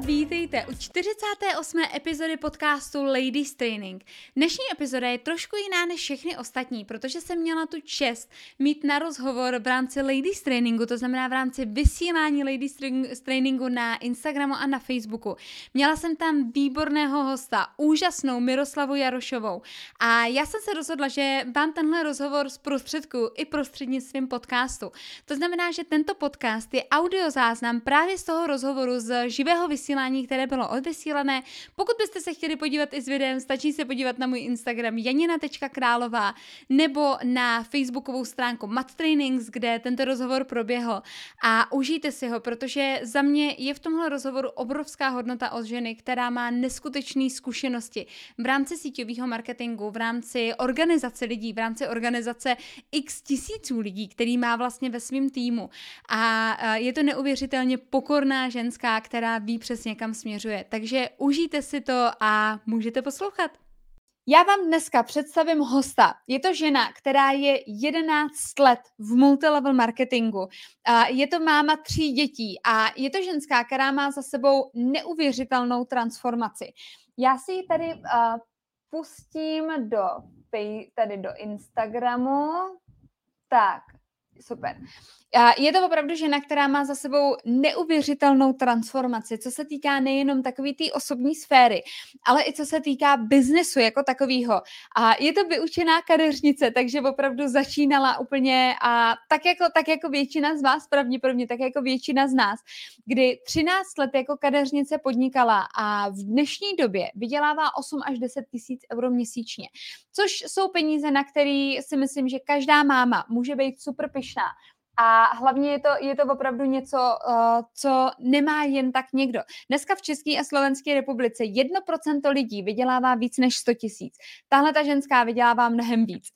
vítejte u 48. epizody podcastu Ladies Training. Dnešní epizoda je trošku jiná než všechny ostatní, protože jsem měla tu čest mít na rozhovor v rámci Ladies Trainingu, to znamená v rámci vysílání Ladies Trainingu na Instagramu a na Facebooku. Měla jsem tam výborného hosta, úžasnou Miroslavu Jarošovou a já jsem se rozhodla, že vám tenhle rozhovor z prostředku i prostřednictvím podcastu. To znamená, že tento podcast je audiozáznam právě z toho rozhovoru z živého vysílání, které bylo odvysílané. Pokud byste se chtěli podívat i s videem, stačí se podívat na můj Instagram janina.králová nebo na facebookovou stránku Mat Trainings, kde tento rozhovor proběhl a užijte si ho, protože za mě je v tomhle rozhovoru obrovská hodnota od ženy, která má neskutečné zkušenosti v rámci síťového marketingu, v rámci organizace lidí, v rámci organizace x tisíců lidí, který má vlastně ve svém týmu. A je to neuvěřitelně pokorná ženská, která ví přesně, kam směřuje. Takže užijte si to a můžete poslouchat. Já vám dneska představím hosta. Je to žena, která je 11 let v multilevel marketingu. Je to máma tří dětí a je to ženská, která má za sebou neuvěřitelnou transformaci. Já si ji tady uh, pustím do, tady do Instagramu. Tak, super. Je to opravdu žena, která má za sebou neuvěřitelnou transformaci, co se týká nejenom takové té osobní sféry, ale i co se týká biznesu jako takového. A je to vyučená kadeřnice, takže opravdu začínala úplně a tak jako, tak jako většina z vás, pravděpodobně tak jako většina z nás, kdy 13 let jako kadeřnice podnikala a v dnešní době vydělává 8 až 10 tisíc euro měsíčně, což jsou peníze, na které si myslím, že každá máma může být super pyšná a hlavně je to, je to opravdu něco, uh, co nemá jen tak někdo. Dneska v České a Slovenské republice 1% lidí vydělává víc než 100 tisíc. Tahle ta ženská vydělává mnohem víc.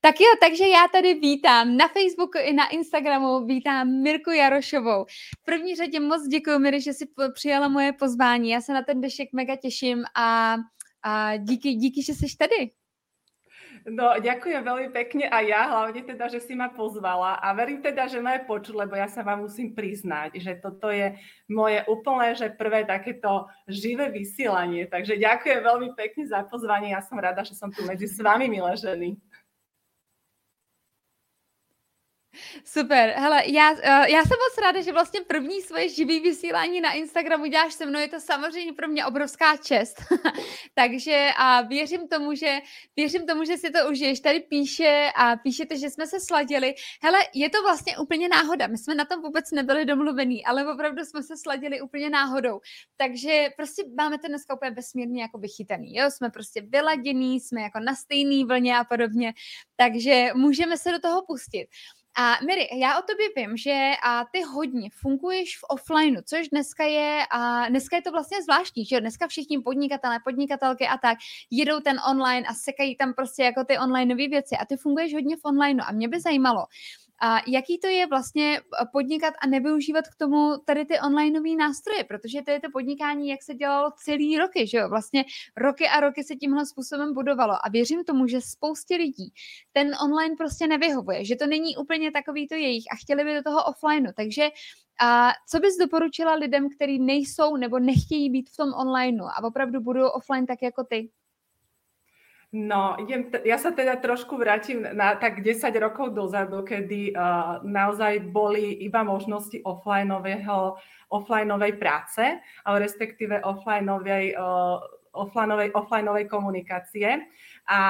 Tak jo, takže já tady vítám na Facebooku i na Instagramu, vítám Mirku Jarošovou. V první řadě moc děkuji, Miri, že jsi přijala moje pozvání. Já se na ten dešek mega těším a, a díky, díky, že jsi tady. No, ďakujem veľmi pekne a ja, hlavne teda, že si ma pozvala a verím teda, že ma je počuť, lebo ja sa vám musím priznať, že toto je moje úplne, že prvé takéto živé vysielanie. Takže ďakujem veľmi pekne za pozvanie. Ja som rada, že som tu medzi s vami, milé ženy. Super, hele, já, uh, já jsem moc ráda, že vlastně první svoje živý vysílání na Instagramu děláš se mnou, je to samozřejmě pro mě obrovská čest. Takže a věřím tomu, že věřím tomu, že si to užiješ. Tady píše a píšete, že jsme se sladili. Hele, je to vlastně úplně náhoda. My jsme na tom vůbec nebyli domluvení, ale opravdu jsme se sladili úplně náhodou. Takže prostě máme to dneska úplně vesmírně jako vychytaný. Jo? Jsme prostě vyladěný, jsme jako na stejný vlně a podobně. Takže můžeme se do toho pustit. A Miri, já o tobě vím, že a ty hodně funguješ v offlineu, což dneska je, a dneska je to vlastně zvláštní, že dneska všichni podnikatelé, podnikatelky a tak jedou ten online a sekají tam prostě jako ty online věci a ty funguješ hodně v onlineu a mě by zajímalo, a jaký to je vlastně eh, podnikat a nevyužívat k tomu tady ty onlineové nástroje, protože to je to podnikání, jak se dělalo celý roky, že jo? Vlastně roky a roky se tímhle způsobem budovalo a věřím tomu, že spoustě lidí ten online prostě nevyhovuje, že to není úplně takový to jejich a chtěli by do toho offlineu, takže a co bys doporučila lidem, kteří nejsou nebo nechtějí být v tom onlineu a opravdu budou offline tak jako ty? No, idem, ja sa teda trošku vrátim na tak 10 rokov dozadu, kedy uh, naozaj boli iba možnosti offlineového, offlineovej práce, ale respektíve offlineovej, uh, offlineovej, offlineovej komunikácie. A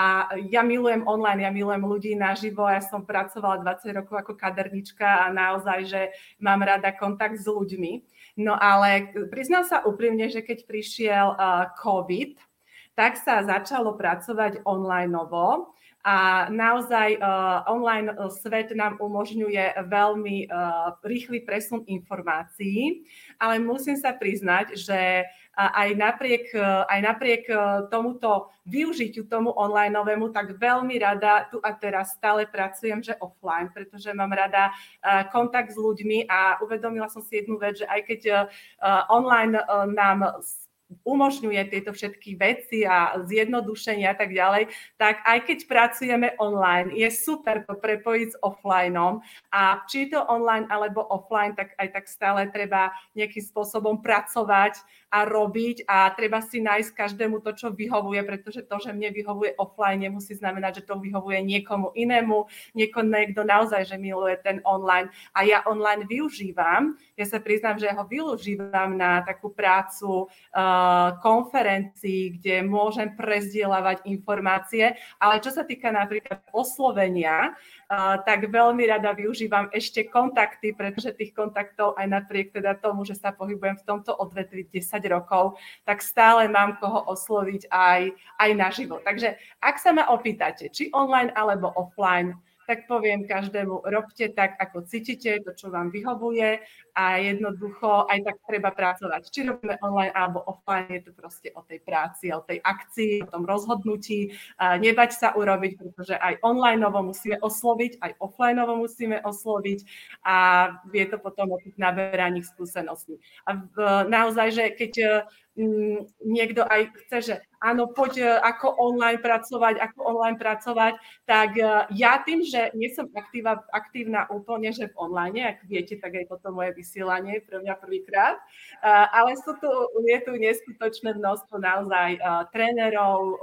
ja milujem online, ja milujem ľudí naživo, ja som pracovala 20 rokov ako kadernička a naozaj, že mám rada kontakt s ľuďmi. No ale priznám sa úprimne, že keď prišiel uh, COVID, tak sa začalo pracovať online novo a naozaj uh, online uh, svet nám umožňuje veľmi uh, rýchly presun informácií, ale musím sa priznať, že aj napriek, aj napriek tomuto využitiu tomu online novému, tak veľmi rada tu a teraz stále pracujem, že offline, pretože mám rada kontakt s ľuďmi a uvedomila som si jednu vec, že aj keď online nám umožňuje tieto všetky veci a zjednodušenia a tak ďalej, tak aj keď pracujeme online, je super to prepojiť s offlineom. A či je to online alebo offline, tak aj tak stále treba nejakým spôsobom pracovať a robiť a treba si nájsť každému to, čo vyhovuje, pretože to, že mne vyhovuje offline, nemusí znamenať, že to vyhovuje niekomu inému, niekomu, niekto naozaj, že miluje ten online. A ja online využívam, ja sa priznám, že ho využívam na takú prácu uh, konferencií, kde môžem prezdielavať informácie, ale čo sa týka napríklad oslovenia, tak veľmi rada využívam ešte kontakty, pretože tých kontaktov aj napriek teda tomu, že sa pohybujem v tomto odvetvi 10 rokov, tak stále mám koho osloviť aj, aj naživo. Takže ak sa ma opýtate, či online alebo offline, tak poviem každému, robte tak, ako cítite, to, čo vám vyhovuje a jednoducho aj tak treba pracovať. Či robíme online alebo offline, je to proste o tej práci, o tej akcii, o tom rozhodnutí. Nebať sa urobiť, pretože aj online musíme osloviť, aj offline musíme osloviť a je to potom o tých naberaných skúseností. A naozaj, že keď niekto aj chce, že áno, poď e, ako online pracovať, ako online pracovať, tak e, ja tým, že nie som aktíva, aktívna úplne, že v online, ak viete, tak aj toto moje vysielanie pre mňa prvýkrát, e, ale sú tu, je tu neskutočné množstvo naozaj trénerov,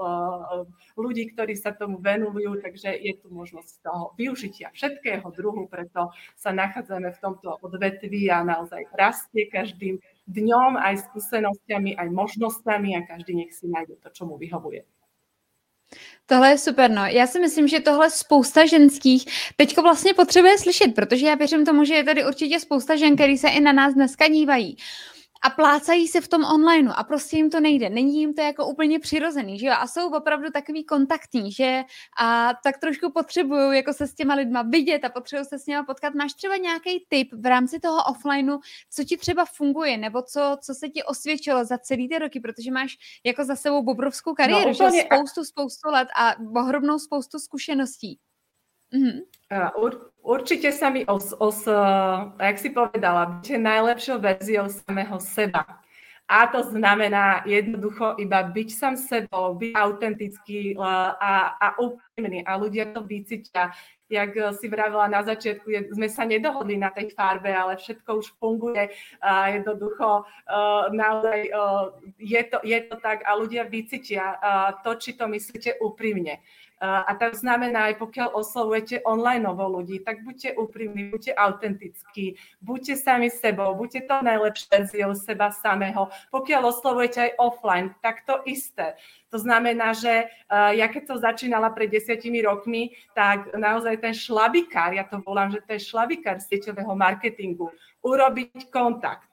ľudí, ktorí sa tomu venujú, takže je tu možnosť toho využitia všetkého druhu, preto sa nachádzame v tomto odvetví a naozaj rastie každým dňom, aj skúsenosťami, aj možnostmi a každý nech si nájde to, čo mu vyhovuje. Tohle je super, no. Já si myslím, že tohle spousta ženských teďko vlastně potřebuje slyšet, protože já věřím tomu, že je tady určitě spousta žen, který se i na nás dneska dívají a plácají se v tom onlineu a prostě jim to nejde. Není jim to jako úplně přirozený, že jo? A jsou opravdu takový kontaktní, že a tak trošku potřebují jako se s těma lidma vidět a potřebují se s nimi potkat. Máš třeba nějaký tip v rámci toho offlineu, co ti třeba funguje, nebo co, co se ti osvědčilo za celý ty roky, protože máš jako za sebou obrovskou kariéru, no, že spoustu, spoustu let a ohromnou spoustu zkušeností. Mhm. Uh, určite sa mi os, os, jak si povedala, byť najlepšou verziou samého seba. A to znamená jednoducho iba byť sám sebou, byť autentický a, a úprimný. A ľudia to vycítia. Jak si vravila na začiatku, sme sa nedohodli na tej farbe, ale všetko už funguje. A jednoducho naozaj je to, je to tak a ľudia vycítia to, či to myslíte úprimne. A to znamená, aj pokiaľ oslovujete online ľudí, tak buďte úprimní, buďte autentickí, buďte sami sebou, buďte to najlepšie verziou seba samého. Pokiaľ oslovujete aj offline, tak to isté. To znamená, že ja keď som začínala pred desiatimi rokmi, tak naozaj ten šlabikár, ja to volám, že to je šlabikár sieťového marketingu, urobiť kontakt,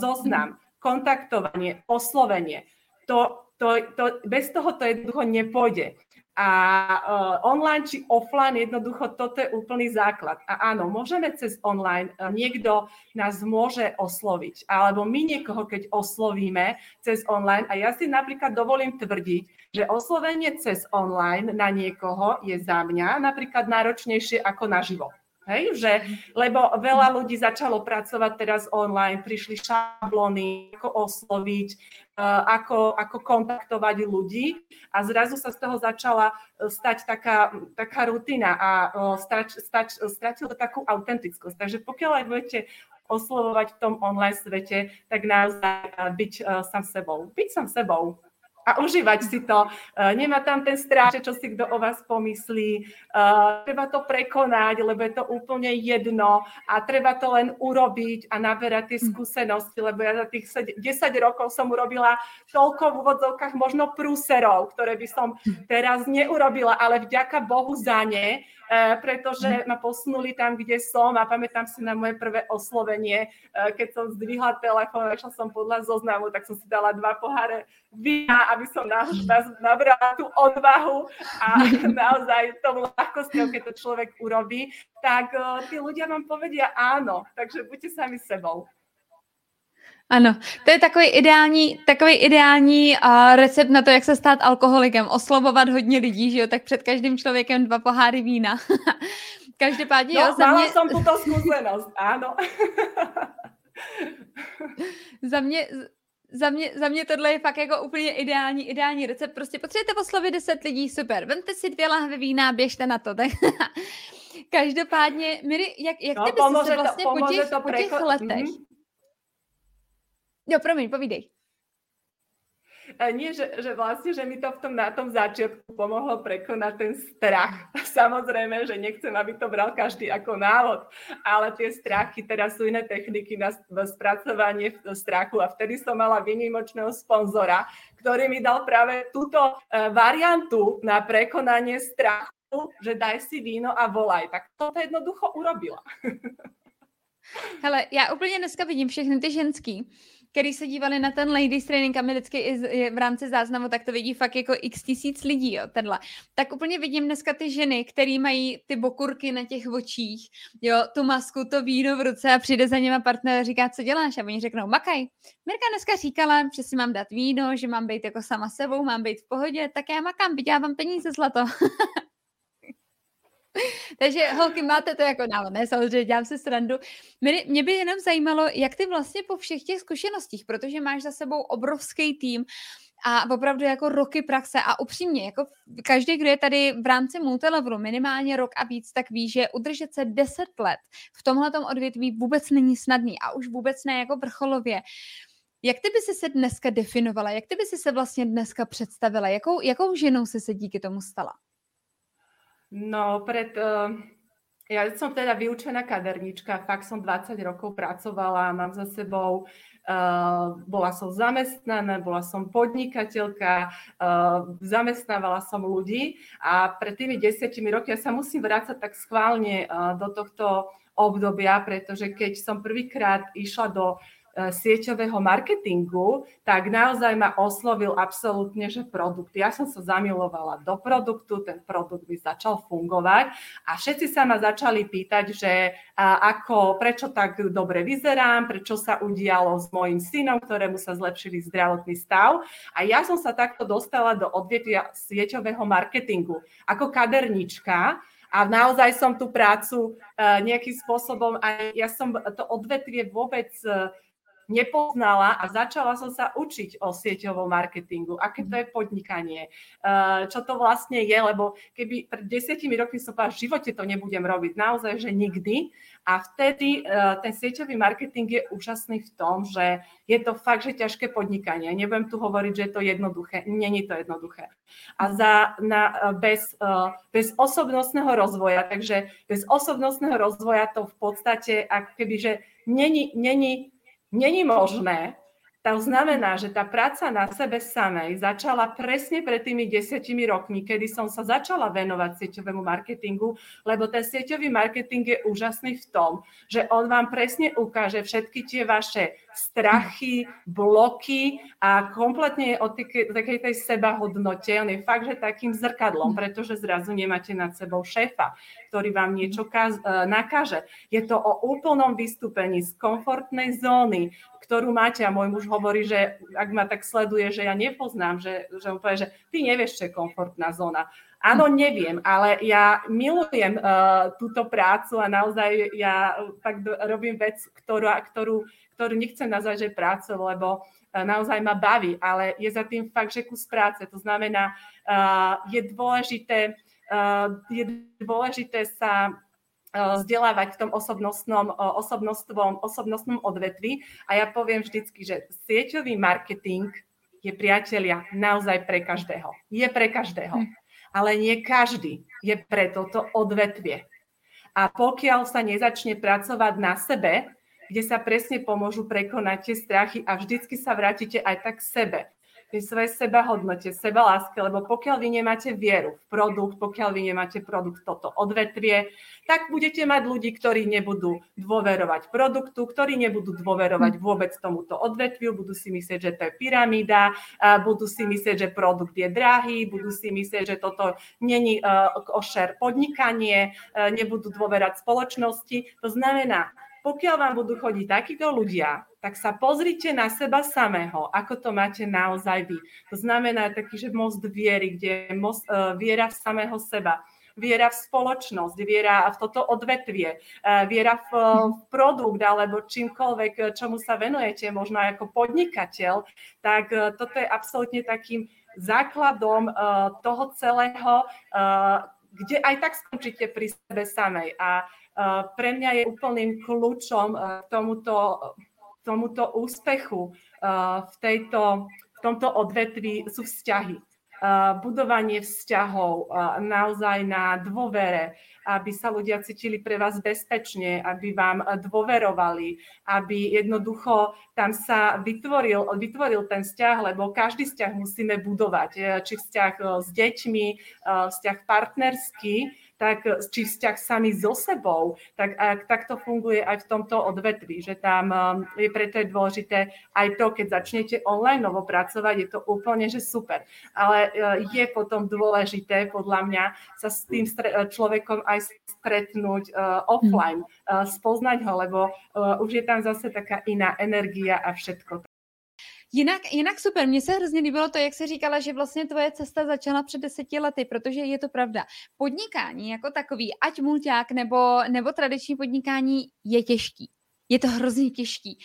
zoznam, kontaktovanie, oslovenie. To, to, to, bez toho to jednoducho nepôjde. A uh, online či offline, jednoducho toto je úplný základ. A áno, môžeme cez online, uh, niekto nás môže osloviť, alebo my niekoho, keď oslovíme cez online, a ja si napríklad dovolím tvrdiť, že oslovenie cez online na niekoho je za mňa napríklad náročnejšie ako na život. Hej, že, lebo veľa ľudí začalo pracovať teraz online, prišli šablóny, ako osloviť, eh, ako, ako kontaktovať ľudí a zrazu sa z toho začala eh, stať taká, taká rutina a eh, stač, stač, stratil to takú autentickosť. Takže pokiaľ aj budete oslovovať v tom online svete, tak naozaj byť sám sebou. Byť sám sebou a užívať si to. Uh, nemá tam ten strach, čo si kto o vás pomyslí. Uh, treba to prekonať, lebo je to úplne jedno a treba to len urobiť a naberať tie hm. skúsenosti, lebo ja za tých 10 rokov som urobila toľko v úvodzovkách možno prúserov, ktoré by som hm. teraz neurobila, ale vďaka Bohu za ne, E, pretože mhm. ma posunuli tam, kde som a pamätám si na moje prvé oslovenie, e, keď som zdvihla telefón, išla som podľa zoznamu, tak som si dala dva poháre vína, aby som nabrala tú odvahu a naozaj tou ľahkosťou, keď to človek urobí, tak e, tí ľudia vám povedia áno, takže buďte sami sebou. Ano, to je takový ideální, takový ideální uh, recept na to, jak se stát alkoholikem. Oslovovat hodně lidí, že jo, tak před každým člověkem dva poháry vína. Každopádně, no, jo, za mě... jsem tuto zkušenost, ano. za mě, za mě, za mě tohle je fakt jako úplně ideální, ideální recept. Prostě potřebujete oslovit 10 lidí, super. Vemte si dvě lahve vína, běžte na to. Tak. Každopádně, Miri, jak, jak no, ty bys se vlastně to, po těch, to po těch letech, mm-hmm Jo, promiň, povídej. nie, že, že vlastne, že mi to v tom, na tom začiatku pomohlo prekonať ten strach. Samozrejme, že nechcem, aby to bral každý ako návod, ale tie strachy, teraz sú iné techniky na spracovanie strachu a vtedy som mala vynimočného sponzora, ktorý mi dal práve túto e, variantu na prekonanie strachu, že daj si víno a volaj. Tak to jednoducho urobila. Hele, já úplně dneska vidím všechny ty ženský, který se dívali na ten ladies training a my vždycky i v rámci záznamu, tak to vidí fakt jako x tisíc lidí, jo, tenhle. Tak úplně vidím dneska ty ženy, které mají ty bokurky na těch očích, jo, tu masku, to víno v ruce a přijde za nima partner a říká, co děláš? A oni řeknou, makaj. Mirka dneska říkala, že si mám dát víno, že mám být jako sama sebou, mám být v pohodě, tak já makám, vydělávám peníze zlato. Takže holky, máte to jako návod? Samozřejmě dělám si srandu. Mě, mě by jenom zajímalo, jak ty vlastně po všech těch zkušenostích, protože máš za sebou obrovský tým a opravdu jako roky praxe a upřímně, jako každý, kdo je tady v rámci multilevelu minimálně rok a víc, tak ví, že udržet se 10 let v tomhle odvětví vůbec není snadný a už vůbec ne jako vrcholově. Jak ty by si se dneska definovala? Jak ty by si se vlastně dneska představila? Jakou, jakou ženou si se díky tomu stala? No, pred... Uh, ja som teda vyučená kadernička, fakt som 20 rokov pracovala, mám za sebou Uh, bola som zamestnaná, bola som podnikateľka, uh, zamestnávala som ľudí a pred tými desiatimi roky ja sa musím vrácať tak schválne do tohto obdobia, pretože keď som prvýkrát išla do sieťového marketingu, tak naozaj ma oslovil absolútne, že produkt. Ja som sa zamilovala do produktu, ten produkt by začal fungovať a všetci sa ma začali pýtať, že ako, prečo tak dobre vyzerám, prečo sa udialo s mojim synom, ktorému sa zlepšili zdravotný stav. A ja som sa takto dostala do odvetvia sieťového marketingu ako kadernička, a naozaj som tú prácu e, nejakým spôsobom, aj ja som to odvetvie vôbec nepoznala a začala som sa učiť o sieťovom marketingu, aké to je podnikanie, eh, čo to vlastne je, lebo keby pred desiatimi rokmi som povedala, v živote to nebudem robiť, naozaj, že nikdy. A vtedy eh, ten sieťový marketing je úžasný v tom, že je to fakt, že ťažké podnikanie. Nebudem tu hovoriť, že je to jednoduché. Není to jednoduché. A za, na, eh, bez, bez osobnostného rozvoja, takže bez osobnostného rozvoja to v podstate, ak keby, že není, není Není možné, to znamená, že tá práca na sebe samej začala presne pred tými desiatimi rokmi, kedy som sa začala venovať sieťovému marketingu, lebo ten sieťový marketing je úžasný v tom, že on vám presne ukáže všetky tie vaše strachy, bloky a kompletne je o takej tej sebahodnote. On je fakt, že takým zrkadlom, pretože zrazu nemáte nad sebou šéfa, ktorý vám niečo kaz- e, nakáže. Je to o úplnom vystúpení z komfortnej zóny, ktorú máte a môj muž hovorí, že ak ma tak sleduje, že ja nepoznám, že, že on povie, že ty nevieš, čo je komfortná zóna. Áno, neviem, ale ja milujem uh, túto prácu a naozaj ja fakt robím vec, ktorú, ktorú, ktorú nechcem nazvať, že prácu, lebo uh, naozaj ma baví, ale je za tým fakt, že kus práce. To znamená, uh, je dôležité, uh, je dôležité sa Eh, vzdelávať v tom osobnostnom, eh, osobnostnom, osobnostnom odvetvi. A ja poviem vždycky, že sieťový marketing je priatelia naozaj pre každého. Je pre každého. Hm. Ale nie každý je pre toto odvetvie. A pokiaľ sa nezačne pracovať na sebe, kde sa presne pomôžu prekonať tie strachy a vždycky sa vrátite aj tak k sebe tej svojej sebahodnote, sebaláske, lebo pokiaľ vy nemáte vieru v produkt, pokiaľ vy nemáte produkt toto odvetvie, tak budete mať ľudí, ktorí nebudú dôverovať produktu, ktorí nebudú dôverovať hm. vôbec tomuto odvetviu, budú si myslieť, že to je pyramída, budú si myslieť, že produkt je drahý, budú si myslieť, že toto není ošer podnikanie, nebudú dôverať spoločnosti. To znamená, pokiaľ vám budú chodiť takíto ľudia, tak sa pozrite na seba samého, ako to máte naozaj vy. To znamená taký, že most viery, kde je most, uh, viera v samého seba, viera v spoločnosť, viera v toto odvetvie, uh, viera v, v produkt alebo čímkoľvek, čomu sa venujete, možno ako podnikateľ, tak uh, toto je absolútne takým základom toho celého, kde aj tak skončíte pri sebe samej. A pre mňa je úplným kľúčom eh, k tomuto, tomuto úspechu eh, v, tejto, v tomto odvetví sú vzťahy. Budovanie vzťahov naozaj na dôvere, aby sa ľudia cítili pre vás bezpečne, aby vám dôverovali, aby jednoducho tam sa vytvoril, vytvoril ten vzťah, lebo každý vzťah musíme budovať, či vzťah s deťmi, vzťah partnerský, tak či vzťah sami so sebou, tak, ak, tak to funguje aj v tomto odvetví, že tam um, je preto je dôležité aj to, keď začnete online novo pracovať, je to úplne, že super. Ale uh, je potom dôležité, podľa mňa, sa s tým človekom aj stretnúť offline, spoznať ho, lebo už je tam zase taká iná energia a všetko. Jinak, jinak super, mně se hrozně líbilo to, jak se říkala, že vlastně tvoje cesta začala před deseti lety, protože je to pravda. Podnikání jako takový, ať mulťák nebo, nebo tradiční podnikání je těžký. Je to hrozně těžký.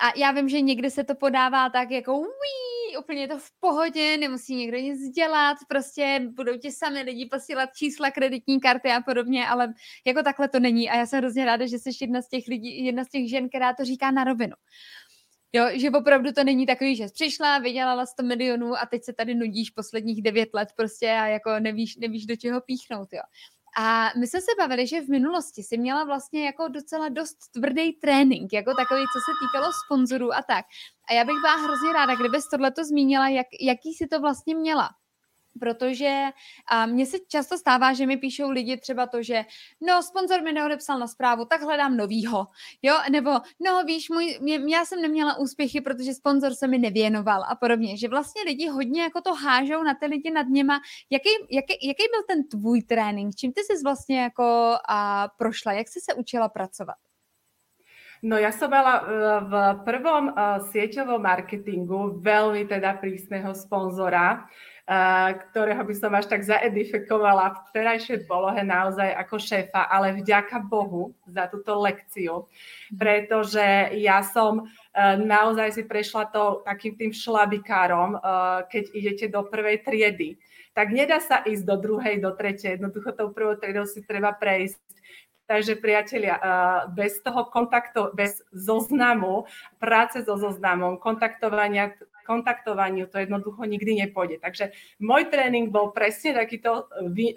A já vím, že někdy se to podává tak jako uí, úplně to v pohodě, nemusí někdo nic dělat, prostě budou ti sami lidi posílat čísla kreditní karty a podobně, ale jako takhle to není a já jsem hrozně ráda, že jsi jedna z těch lidí, jedna z těch žen, která to říká na rovinu. Jo, že opravdu to není takový, že jsi přišla, vydělala 100 milionů a teď se tady nudíš posledních 9 let prostě a jako nevíš, nevíš do čeho píchnout, jo. A my jsme se bavili, že v minulosti si měla vlastně jako docela dost tvrdý trénink, jako takový, co se týkalo sponzorů a tak. A já bych byla hrozně ráda, kdybys tohleto zmínila, jak, jaký si to vlastně měla protože a mně se často stává, že mi píšou lidi třeba to, že no, sponzor mi neodepsal na zprávu, tak hledám novýho, jo, nebo no, víš, můj, mě, já jsem neměla úspěchy, protože sponzor se mi nevěnoval a podobně, že vlastně lidi hodně jako to hážou na ty lidi nad něma. Jaký, jaký, jaký byl ten tvůj trénink? Čím ty jsi vlastně jako a, prošla? Jak jsi se učila pracovat? No ja som mala v prvom sieťovom marketingu veľmi teda prísneho sponzora, ktorého by som až tak zaedifikovala. V terajšej polohe naozaj ako šéfa, ale vďaka Bohu za túto lekciu, pretože ja som e, naozaj si prešla to takým tým šlabikárom, e, keď idete do prvej triedy. Tak nedá sa ísť do druhej, do tretej, jednoducho tou prvou triedou si treba prejsť. Takže priatelia, bez toho kontaktu, bez zoznamu, práce so zoznamom, kontaktovania kontaktovaniu to jednoducho nikdy nepôjde. Takže môj tréning bol presne takýto,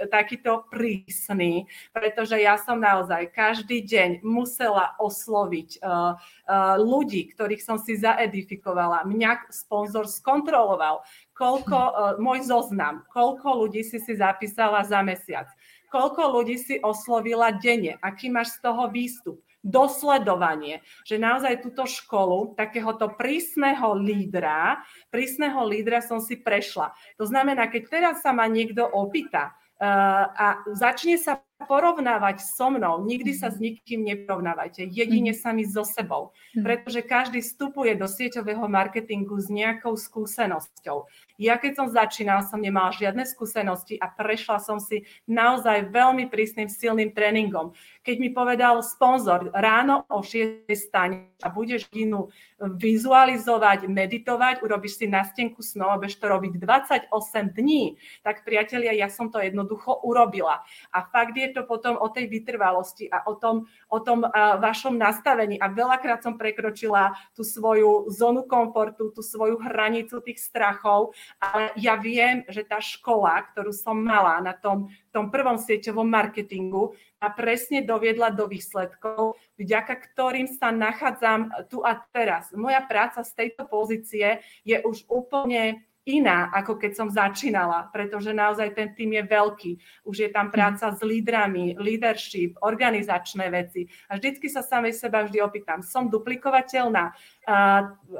takýto prísny, pretože ja som naozaj každý deň musela osloviť uh, uh, ľudí, ktorých som si zaedifikovala. Mňa sponzor skontroloval, koľko, uh, môj zoznam, koľko ľudí si si zapísala za mesiac, koľko ľudí si oslovila denne, aký máš z toho výstup dosledovanie, že naozaj túto školu takéhoto prísneho lídra, prísneho lídra som si prešla. To znamená, keď teraz sa ma niekto opýta, uh, a začne sa porovnávať so mnou. Nikdy sa s nikým neporovnávajte, jedine mhm. sami so sebou, mhm. pretože každý vstupuje do sieťového marketingu s nejakou skúsenosťou. Ja keď som začínala, som nemala žiadne skúsenosti a prešla som si naozaj veľmi prísnym, silným tréningom. Keď mi povedal sponzor, ráno o 6 stane a budeš hodinu vizualizovať, meditovať, urobíš si na stenku snov a to robiť 28 dní, tak priatelia, ja som to jednoducho urobila. A fakt je to potom o tej vytrvalosti a o tom, o tom vašom nastavení. A veľakrát som prekročila tú svoju zónu komfortu, tú svoju hranicu tých strachov, ale ja viem, že tá škola, ktorú som mala na tom, tom prvom sieťovom marketingu, ma presne doviedla do výsledkov, vďaka ktorým sa nachádzam tu a teraz. Moja práca z tejto pozície je už úplne iná, ako keď som začínala, pretože naozaj ten tým je veľký. Už je tam mhm. práca s lídrami, leadership, organizačné veci. A vždycky sa samej seba vždy opýtam, som duplikovateľná, a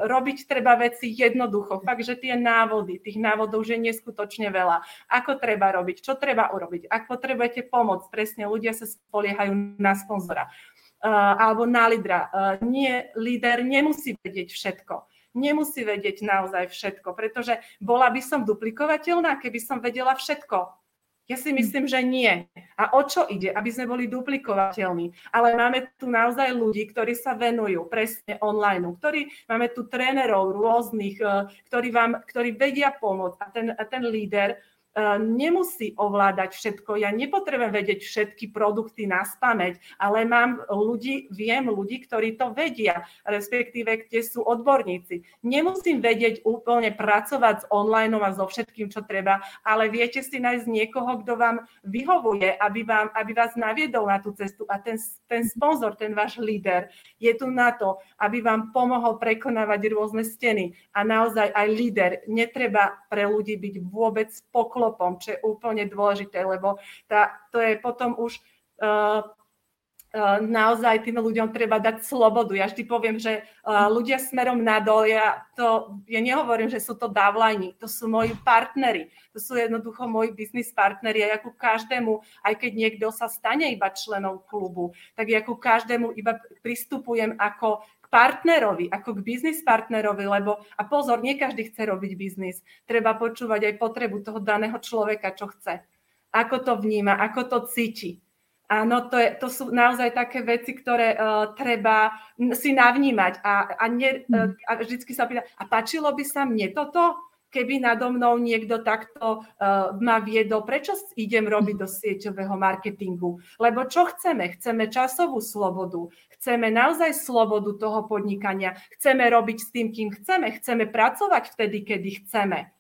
robiť treba veci jednoducho. Fakt, že tie návody, tých návodov už je neskutočne veľa. Ako treba robiť, čo treba urobiť, ak potrebujete pomoc, presne ľudia sa spoliehajú na sponzora uh, alebo na lídra. Uh, nie, líder nemusí vedieť všetko nemusí vedieť naozaj všetko, pretože bola by som duplikovateľná, keby som vedela všetko. Ja si myslím, že nie. A o čo ide? Aby sme boli duplikovateľní. Ale máme tu naozaj ľudí, ktorí sa venujú presne online, ktorí, máme tu trénerov rôznych, eh, ktorí, vám, ktorí vedia pomôcť. A ten, a ten líder nemusí ovládať všetko. Ja nepotrebujem vedieť všetky produkty na spameť, ale mám ľudí, viem ľudí, ktorí to vedia, respektíve kde sú odborníci. Nemusím vedieť úplne pracovať s online a so všetkým, čo treba, ale viete si nájsť niekoho, kto vám vyhovuje, aby, vám, aby vás naviedol na tú cestu a ten, ten sponzor, ten váš líder je tu na to, aby vám pomohol prekonávať rôzne steny a naozaj aj líder. Netreba pre ľudí byť vôbec poklopom, čo je úplne dôležité, lebo tá, to je potom už uh, naozaj tým ľuďom treba dať slobodu. Ja vždy poviem, že ľudia smerom nadol, ja, to, ja nehovorím, že sú to dávlajní, to sú moji partnery, to sú jednoducho moji biznis partneri a ja ku každému, aj keď niekto sa stane iba členom klubu, tak ja ku každému iba pristupujem ako partnerovi, ako k biznis partnerovi, lebo, a pozor, nie každý chce robiť biznis, treba počúvať aj potrebu toho daného človeka, čo chce, ako to vníma, ako to cíti. Áno, to, je, to sú naozaj také veci, ktoré uh, treba si navnímať. A, a, ne, uh, a vždycky sa pýta, a páčilo by sa mne toto, keby nado mnou niekto takto uh, ma viedol, prečo idem robiť do sieťového marketingu? Lebo čo chceme? Chceme časovú slobodu, chceme naozaj slobodu toho podnikania, chceme robiť s tým, kým chceme, chceme pracovať vtedy, kedy chceme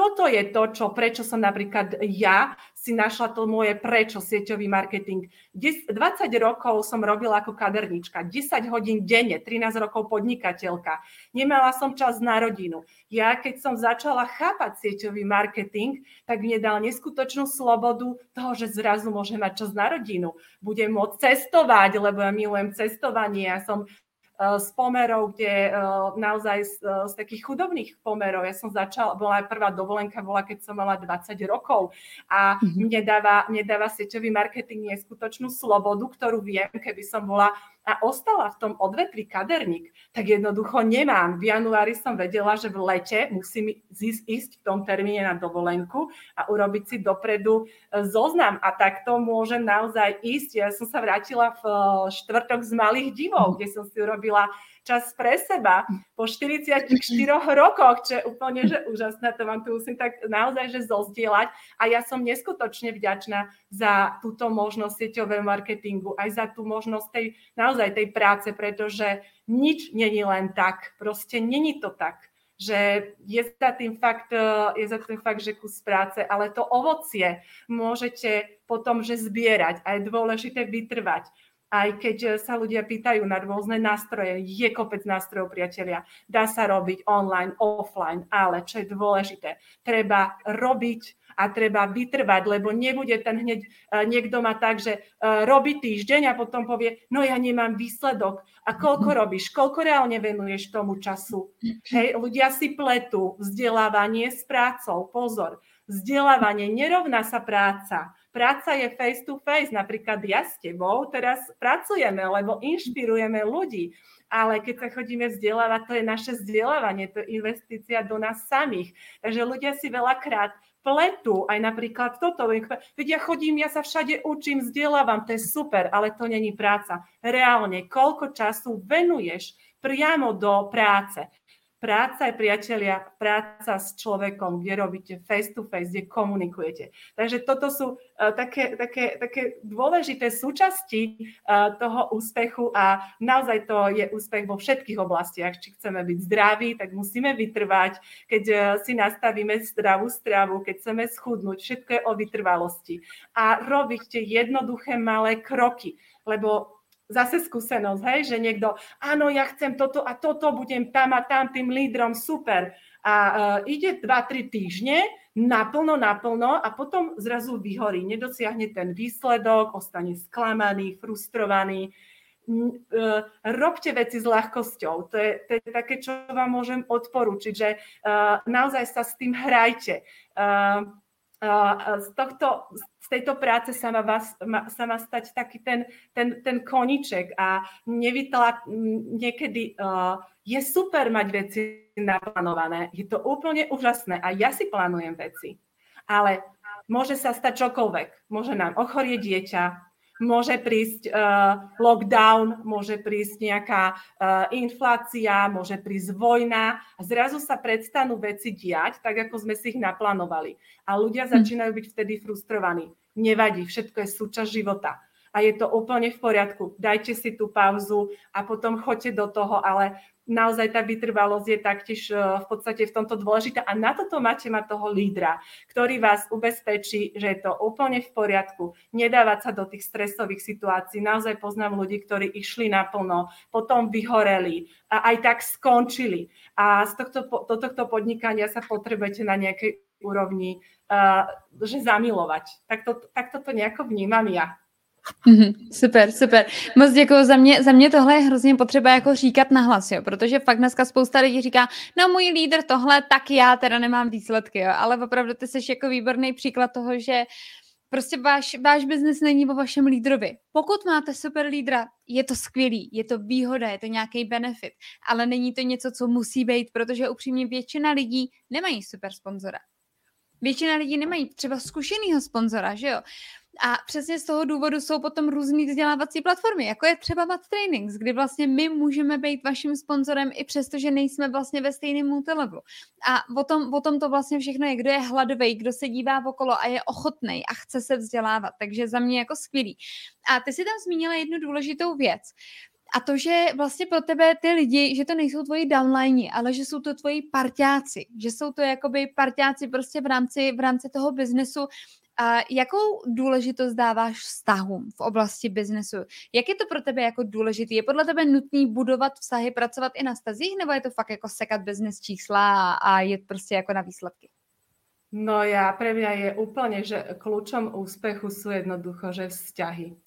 toto je to, čo, prečo som napríklad ja si našla to moje prečo sieťový marketing. 20 rokov som robila ako kadernička, 10 hodín denne, 13 rokov podnikateľka. Nemala som čas na rodinu. Ja keď som začala chápať sieťový marketing, tak mne dal neskutočnú slobodu toho, že zrazu môžem mať čas na rodinu. Budem môcť cestovať, lebo ja milujem cestovanie. Ja som z pomerov, kde eh, naozaj z, eh, z takých chudobných pomerov, ja som začala, bola aj prvá dovolenka, bola keď som mala 20 rokov a mm-hmm. mne, dáva, mne dáva sieťový marketing neskutočnú slobodu, ktorú viem, keby som bola a ostala v tom odvetvi kaderník, tak jednoducho nemám. V januári som vedela, že v lete musím ísť v tom termíne na dovolenku a urobiť si dopredu e, zoznam. A takto môžem naozaj ísť. Ja som sa vrátila v e, štvrtok z malých divov, kde som si urobila čas pre seba po 44 rokoch, čo je úplne že úžasné, to vám tu musím tak naozaj že zozdieľať a ja som neskutočne vďačná za túto možnosť sieťového marketingu, aj za tú možnosť tej, naozaj tej práce, pretože nič není len tak, proste není to tak že je za tým fakt, je za tým fakt, že kus práce, ale to ovocie môžete potom, že zbierať a je dôležité vytrvať aj keď eh, sa ľudia pýtajú na rôzne nástroje, je kopec nástrojov, priatelia. Dá sa robiť online, offline, ale čo je dôležité, treba robiť a treba vytrvať, lebo nebude ten hneď, eh, niekto má tak, že eh, robí týždeň a potom povie, no ja nemám výsledok. A koľko robíš, koľko reálne venuješ tomu času? Hej, ľudia si pletú vzdelávanie s prácou. Pozor, vzdelávanie nerovná sa práca práca je face to face. Napríklad ja s tebou teraz pracujeme, lebo inšpirujeme ľudí. Ale keď sa chodíme vzdelávať, to je naše vzdelávanie, to je investícia do nás samých. Takže ľudia si veľakrát pletu aj napríklad toto. Veď ja chodím, ja sa všade učím, vzdelávam, to je super, ale to není práca. Reálne, koľko času venuješ priamo do práce? Práca je, priatelia, práca s človekom, kde robíte face to face, kde komunikujete. Takže toto sú uh, také, také, také dôležité súčasti uh, toho úspechu a naozaj to je úspech vo všetkých oblastiach. Či chceme byť zdraví, tak musíme vytrvať. Keď uh, si nastavíme zdravú stravu, keď chceme schudnúť, všetko je o vytrvalosti. A robiť tie jednoduché malé kroky, lebo zase skúsenosť, hej, že niekto, áno, ja chcem toto a toto, budem tam a tam tým lídrom, super. A uh, ide 2-3 týždne, naplno, naplno a potom zrazu vyhorí, nedosiahne ten výsledok, ostane sklamaný, frustrovaný. Uh, robte veci s ľahkosťou. To je, to je také, čo vám môžem odporučiť, že uh, naozaj sa s tým hrajte. Uh, z, tohto, z tejto práce sa má, vás, sa má stať taký ten, ten, ten koniček a nevytla, niekedy uh, je super mať veci naplánované, je to úplne úžasné a ja si plánujem veci, ale môže sa stať čokoľvek. Môže nám ochorieť dieťa, môže prísť uh, lockdown, môže prísť nejaká uh, inflácia, môže prísť vojna a zrazu sa prestanú veci diať, tak ako sme si ich naplánovali. A ľudia hm. začínajú byť vtedy frustrovaní. Nevadí, všetko je súčasť života a je to úplne v poriadku. Dajte si tú pauzu a potom choďte do toho, ale naozaj tá vytrvalosť je taktiež e, v podstate v tomto dôležitá a na toto máte mať toho lídra, ktorý vás ubezpečí, že je to úplne v poriadku, nedávať sa do tých stresových situácií. Naozaj poznám ľudí, ktorí išli naplno, potom vyhoreli a aj tak skončili. A z tohto, do tohto podnikania sa potrebujete na nejakej úrovni uh, že zamilovať. Tak, to, tak toto nejako vnímam ja. Mm-hmm, super, super. Moc děkuji za mě, za mě tohle je hrozně potřeba jako říkat nahlas, jo, protože fakt dneska spousta lidí říká, no můj lídr tohle, tak já teda nemám výsledky, jo, ale opravdu ty jsi jako výborný příklad toho, že prostě váš, váš biznis není o vašem lídrovi. Pokud máte super lídra, je to skvělý, je to výhoda, je to nějaký benefit, ale není to něco, co musí být, protože upřímně většina lidí nemají super sponzora. Většina lidí nemají třeba zkušenýho sponzora, že jo? A přesně z toho důvodu jsou potom různé vzdělávací platformy, jako je třeba Mat Trainings, kdy vlastně my můžeme být vaším sponzorem i přesto, že nejsme vlastně ve stejném multilevelu. A o tom, o tom to vlastně všechno je, kdo je hladový, kdo se dívá okolo a je ochotný a chce se vzdělávat. Takže za mě jako skvělý. A ty si tam zmínila jednu důležitou věc. A to, že vlastně pro tebe ty lidi, že to nejsou tvoji downline, ale že jsou to tvoji parťáci, že jsou to jakoby parťáci prostě v rámci, v rámci toho biznesu a jakou důležitost dáváš vztahům v oblasti biznesu? Jak je to pro tebe jako důležitý? Je podle tebe nutný budovat vztahy, pracovat i na stazích, nebo je to fakt jako sekat business čísla a je prostě jako na výsledky? No ja, pre mňa je úplne, že kľúčom úspechu sú jednoducho, že vzťahy.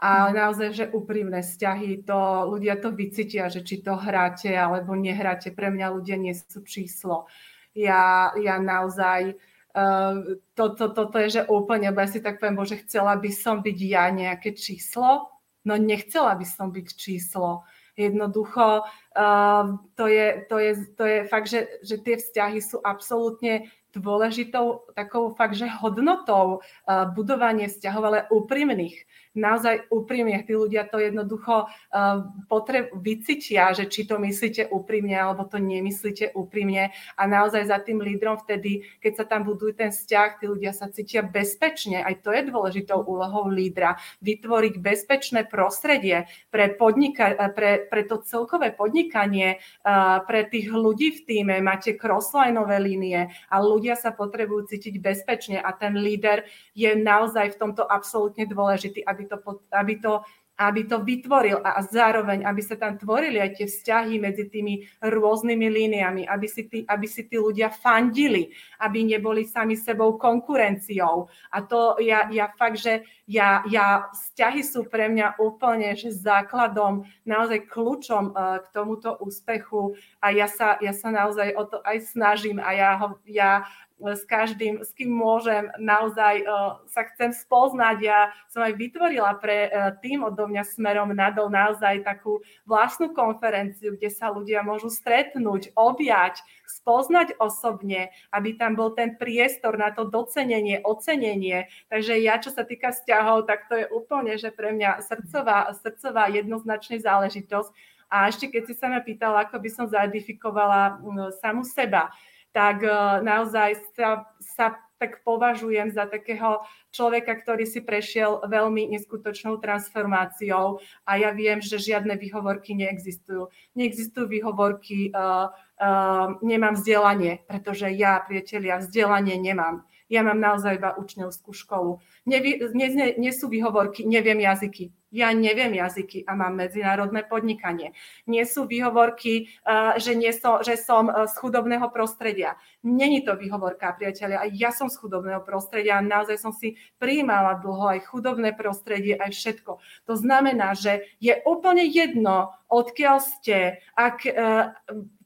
A mhm. naozaj, že úprimné vzťahy, to ľudia to vycítia, že či to hráte alebo nehráte. Pre mňa ľudia nie sú číslo. Ja, ja naozaj Ehm, to, to, toto je, že úplne, bo ja si tak poviem, bože, chcela by som byť ja nejaké číslo, no nechcela by som byť číslo. Jednoducho, uh, to, je, to, je, to je fakt, že, že tie vzťahy sú absolútne dôležitou takou fakt, že hodnotou uh, budovanie vzťahov, ale úprimných naozaj úprimne, tí ľudia to jednoducho uh, potreb, vycítia, že či to myslíte úprimne alebo to nemyslíte úprimne a naozaj za tým lídrom vtedy, keď sa tam buduje ten vzťah, tí ľudia sa cítia bezpečne. Aj to je dôležitou úlohou lídra. Vytvoriť bezpečné prostredie pre, podnika- pre, pre to celkové podnikanie, uh, pre tých ľudí v týme. Máte crosslineové línie a ľudia sa potrebujú cítiť bezpečne a ten líder je naozaj v tomto absolútne dôležitý, aby to, aby to aby to vytvoril a zároveň, aby sa tam tvorili aj tie vzťahy medzi tými rôznymi líniami, aby si tí, aby si tí ľudia fandili, aby neboli sami sebou konkurenciou. A to ja, ja fakt, že ja, ja vzťahy sú pre mňa úplne že základom, naozaj kľúčom uh, k tomuto úspechu a ja sa, ja sa naozaj o to aj snažím a ja, ja s každým, s kým môžem, naozaj uh, sa chcem spoznať. Ja som aj vytvorila pre uh, tým odo mňa smerom nadol naozaj takú vlastnú konferenciu, kde sa ľudia môžu stretnúť, objať, spoznať osobne, aby tam bol ten priestor na to docenenie, ocenenie. Takže ja, čo sa týka vzťahov, tak to je úplne, že pre mňa srdcová, srdcová jednoznačne záležitosť. A ešte keď si sa ma pýtala, ako by som zaidifikovala samu seba, tak e, naozaj sa, sa tak považujem za takého človeka, ktorý si prešiel veľmi neskutočnou transformáciou a ja viem, že žiadne výhovorky neexistujú. Neexistujú výhovorky, uh, uh, nemám vzdelanie, pretože ja, priatelia, vzdelanie nemám. Ja mám naozaj iba učňovskú školu. Nie, nie, nie sú výhovorky, neviem jazyky ja neviem jazyky a mám medzinárodné podnikanie. Nie sú výhovorky, eh, že, nie som, že som eh, z chudobného prostredia. Není to výhovorka, priateľia. Aj ja som z chudobného prostredia a naozaj som si prijímala dlho aj chudobné prostredie, aj všetko. To znamená, že je úplne jedno, odkiaľ ste, ak, uh,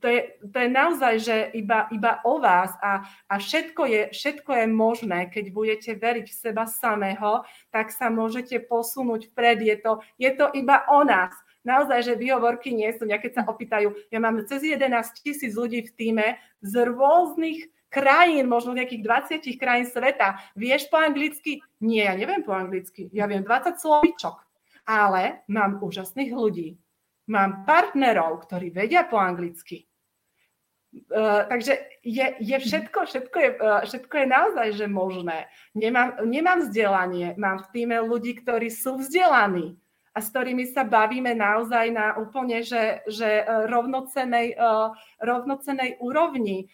to, je, to je naozaj, že iba, iba o vás a, a všetko, je, všetko je možné, keď budete veriť v seba samého, tak sa môžete posunúť vpred. Je to, je to iba o nás. Naozaj, že výhovorky nie sú. Keď sa opýtajú, ja mám cez 11 tisíc ľudí v týme z rôznych krajín, možno nejakých 20 krajín sveta. Vieš po anglicky? Nie, ja neviem po anglicky. Ja viem 20 slovíčok. Ale mám úžasných ľudí. Mám partnerov, ktorí vedia po anglicky. Uh, takže je, je všetko, všetko je, uh, všetko je naozaj že možné. Nemám, nemám vzdelanie, mám v týme ľudí, ktorí sú vzdelaní a s ktorými sa bavíme naozaj na úplne, že, že e, rovnocenej, rovnocenej úrovni.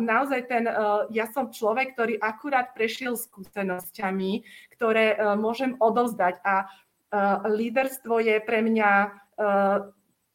Naozaj ten, ja som človek, ktorý akurát prešiel skúsenosťami, ktoré môžem odovzdať a líderstvo je pre mňa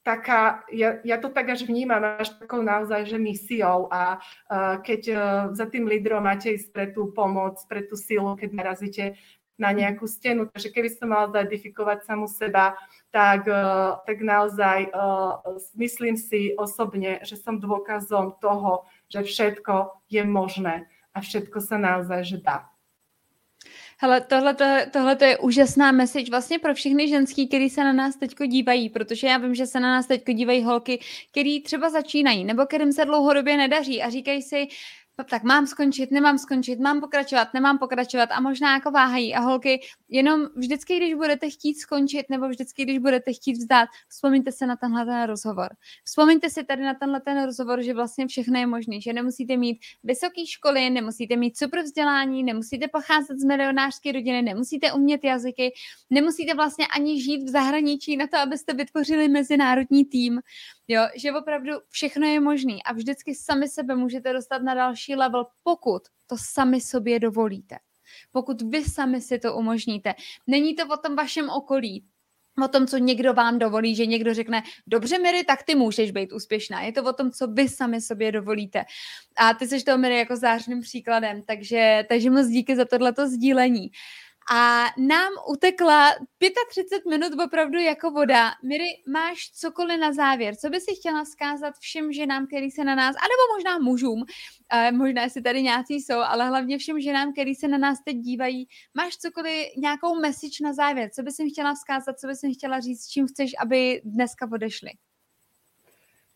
taká, ja, ja to tak až vnímam až takou naozaj, že misiou a uh, keď uh, za tým lídrom máte ísť pre tú pomoc, pre tú silu, keď narazíte na nejakú stenu. Takže keby som mala zaedifikovať samu seba, tak, uh, tak naozaj uh, myslím si osobne, že som dôkazom toho, že všetko je možné a všetko sa naozaj že dá. Hele, tohle je úžasná message vlastně pro všechny ženský, který se na nás teďko dívají, protože já vím, že se na nás teďko dívají holky, který třeba začínají, nebo kterým se dlouhodobě nedaří a říkají si, tak mám skončit, nemám skončit, mám pokračovat, nemám pokračovat a možná jako váhají a holky, jenom vždycky, když budete chtít skončit nebo vždycky, když budete chtít vzdát, vzpomeňte se na tenhle ten rozhovor. Vzpomeňte si tady na tenhle ten rozhovor, že vlastně všechno je možné, že nemusíte mít vysoké školy, nemusíte mít super vzdělání, nemusíte pocházet z milionářské rodiny, nemusíte umět jazyky, nemusíte vlastně ani žít v zahraničí na to, abyste vytvořili mezinárodní tým. Jo, že opravdu všechno je možné a vždycky sami sebe můžete dostat na další level, pokud to sami sobě dovolíte. Pokud vy sami si to umožníte. Není to o tom vašem okolí, o tom, co někdo vám dovolí, že někdo řekne, dobře Miri, tak ty můžeš být úspěšná. Je to o tom, co vy sami sobě dovolíte. A ty jsi to Miri jako zářným příkladem, takže, takže moc díky za tohleto sdílení. A nám utekla 35 minut opravdu jako voda. Miri, máš cokoliv na závěr? Co by si chtěla vzkázat všem ženám, který se na nás, anebo možná mužům, eh, možná jestli tady nějací jsou, ale hlavně všem ženám, který se na nás teď dívají, máš cokoliv, nějakou message na závěr? Co bys jim chtěla vzkázat, co bys jim chtěla říct, čím chceš, aby dneska odešli?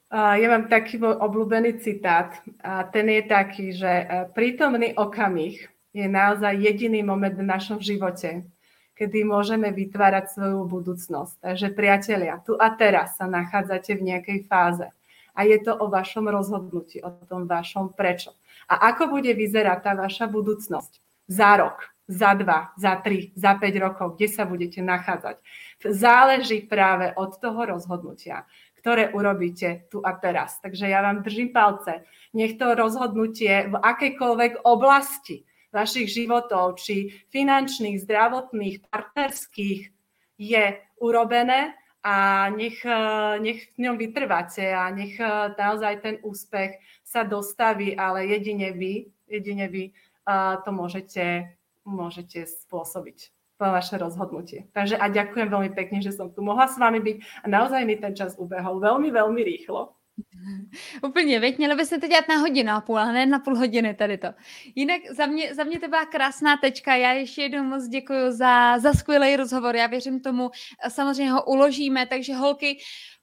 Ja mám taký obľúbený citát a ten je taký, že uh, prítomný okamih je naozaj jediný moment v našom živote, kedy môžeme vytvárať svoju budúcnosť. Takže priatelia, tu a teraz sa nachádzate v nejakej fáze a je to o vašom rozhodnutí, o tom vašom prečo. A ako bude vyzerať tá vaša budúcnosť za rok, za dva, za tri, za päť rokov, kde sa budete nachádzať. Záleží práve od toho rozhodnutia, ktoré urobíte tu a teraz. Takže ja vám držím palce. Nech to rozhodnutie v akejkoľvek oblasti vašich životov, či finančných, zdravotných, partnerských, je urobené a nech, e, nech v ňom vytrváte a nech e, naozaj ten úspech sa dostaví, ale jedine vy, jedine vy e, to môžete, môžete spôsobiť vaše rozhodnutie. Takže a ďakujem veľmi pekne, že som tu mohla s vami byť a naozaj mi ten čas ubehol veľmi, veľmi rýchlo. Úplně, veď, měli byste to dělat na hodinu a půl, a ne na půl hodiny tady to. Jinak za mě, za mě to byla krásná tečka, já ještě jednou moc děkuji za, za skvělý rozhovor, já věřím tomu, samozřejmě ho uložíme, takže holky,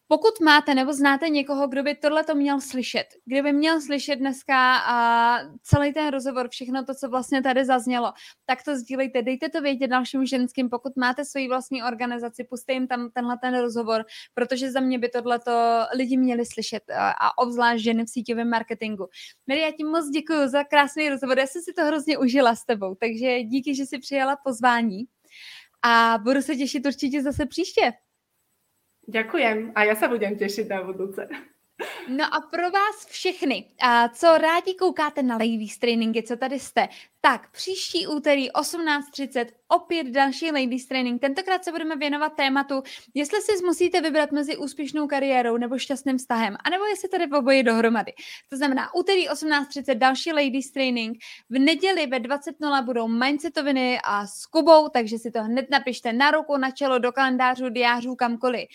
pokud máte nebo znáte někoho, kdo by tohle to měl slyšet, kdo by měl slyšet dneska a celý ten rozhovor, všechno to, co vlastně tady zaznělo, tak to sdílejte, dejte to vědět dalším ženským, pokud máte svoji vlastní organizaci, puste jim tam tenhle ten rozhovor, protože za mě by tohle to lidi měli slyšet a obzvlášť ženy v síťovém marketingu. Mary, já ti moc děkuji za krásný rozhovor, já jsem si to hrozně užila s tebou, takže díky, že jsi přijala pozvání a budu se těšit určitě zase příště. Ďakujem a ja sa budem tešiť na budúce. No a pro vás všechny, co rádi koukáte na Ladies tréninky, co tady jste, tak příští úterý 18.30 opět další Ladies Training. Tentokrát se budeme věnovat tématu, jestli si musíte vybrat mezi úspěšnou kariérou nebo šťastným vztahem, anebo jestli tady oboje dohromady. To znamená, úterý 18.30 další Ladies Training, v neděli ve 20.00 budou mindsetoviny a s Kubou, takže si to hned napište na ruku, na čelo, do kalendářů, diářů, kamkoliv.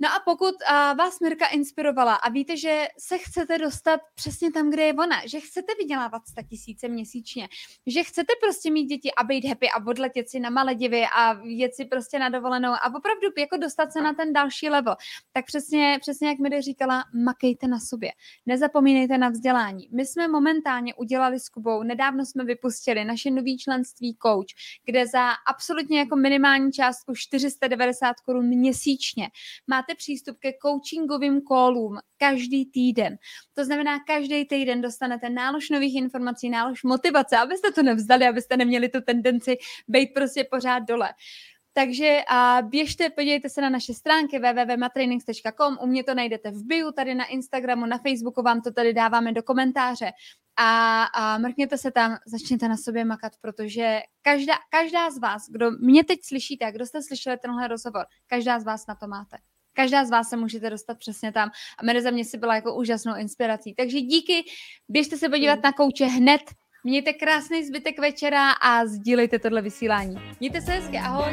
No a pokud uh, vás Mirka inspirovala a víte, že se chcete dostat přesně tam, kde je ona, že chcete vydělávat 100 tisíce měsíčně, že chcete prostě mít děti a být happy a odletět si na Maledivy a jet si prostě na dovolenou a opravdu jako dostat se na ten další level, tak přesně, přesně jak mi říkala, makejte na sobě. Nezapomínejte na vzdělání. My jsme momentálně udělali s Kubou, nedávno jsme vypustili naše nový členství coach, kde za absolutně jako minimální částku 490 korun měsíčně máte přístup ke coachingovým callům každý týden. To znamená, každý týden dostanete nálož nových informací, nálož motivace, abyste to nevzdali, abyste neměli tu tendenci být prostě pořád dole. Takže a běžte, podívejte se na naše stránky www.matrainings.com, u mě to najdete v bio, tady na Instagramu, na Facebooku vám to tady dáváme do komentáře a, a mrkněte se tam, začněte na sobě makat, protože každá, každá z vás, kdo mě teď slyšíte kdo jste slyšeli tenhle rozhovor, každá z vás na to máte. Každá z vás se můžete dostat přesně tam. A Mary za mě si byla jako úžasnou inspirací. Takže díky, běžte se podívat na kouče hned. Mějte krásný zbytek večera a sdílejte tohle vysílání. Mějte se hezky, ahoj.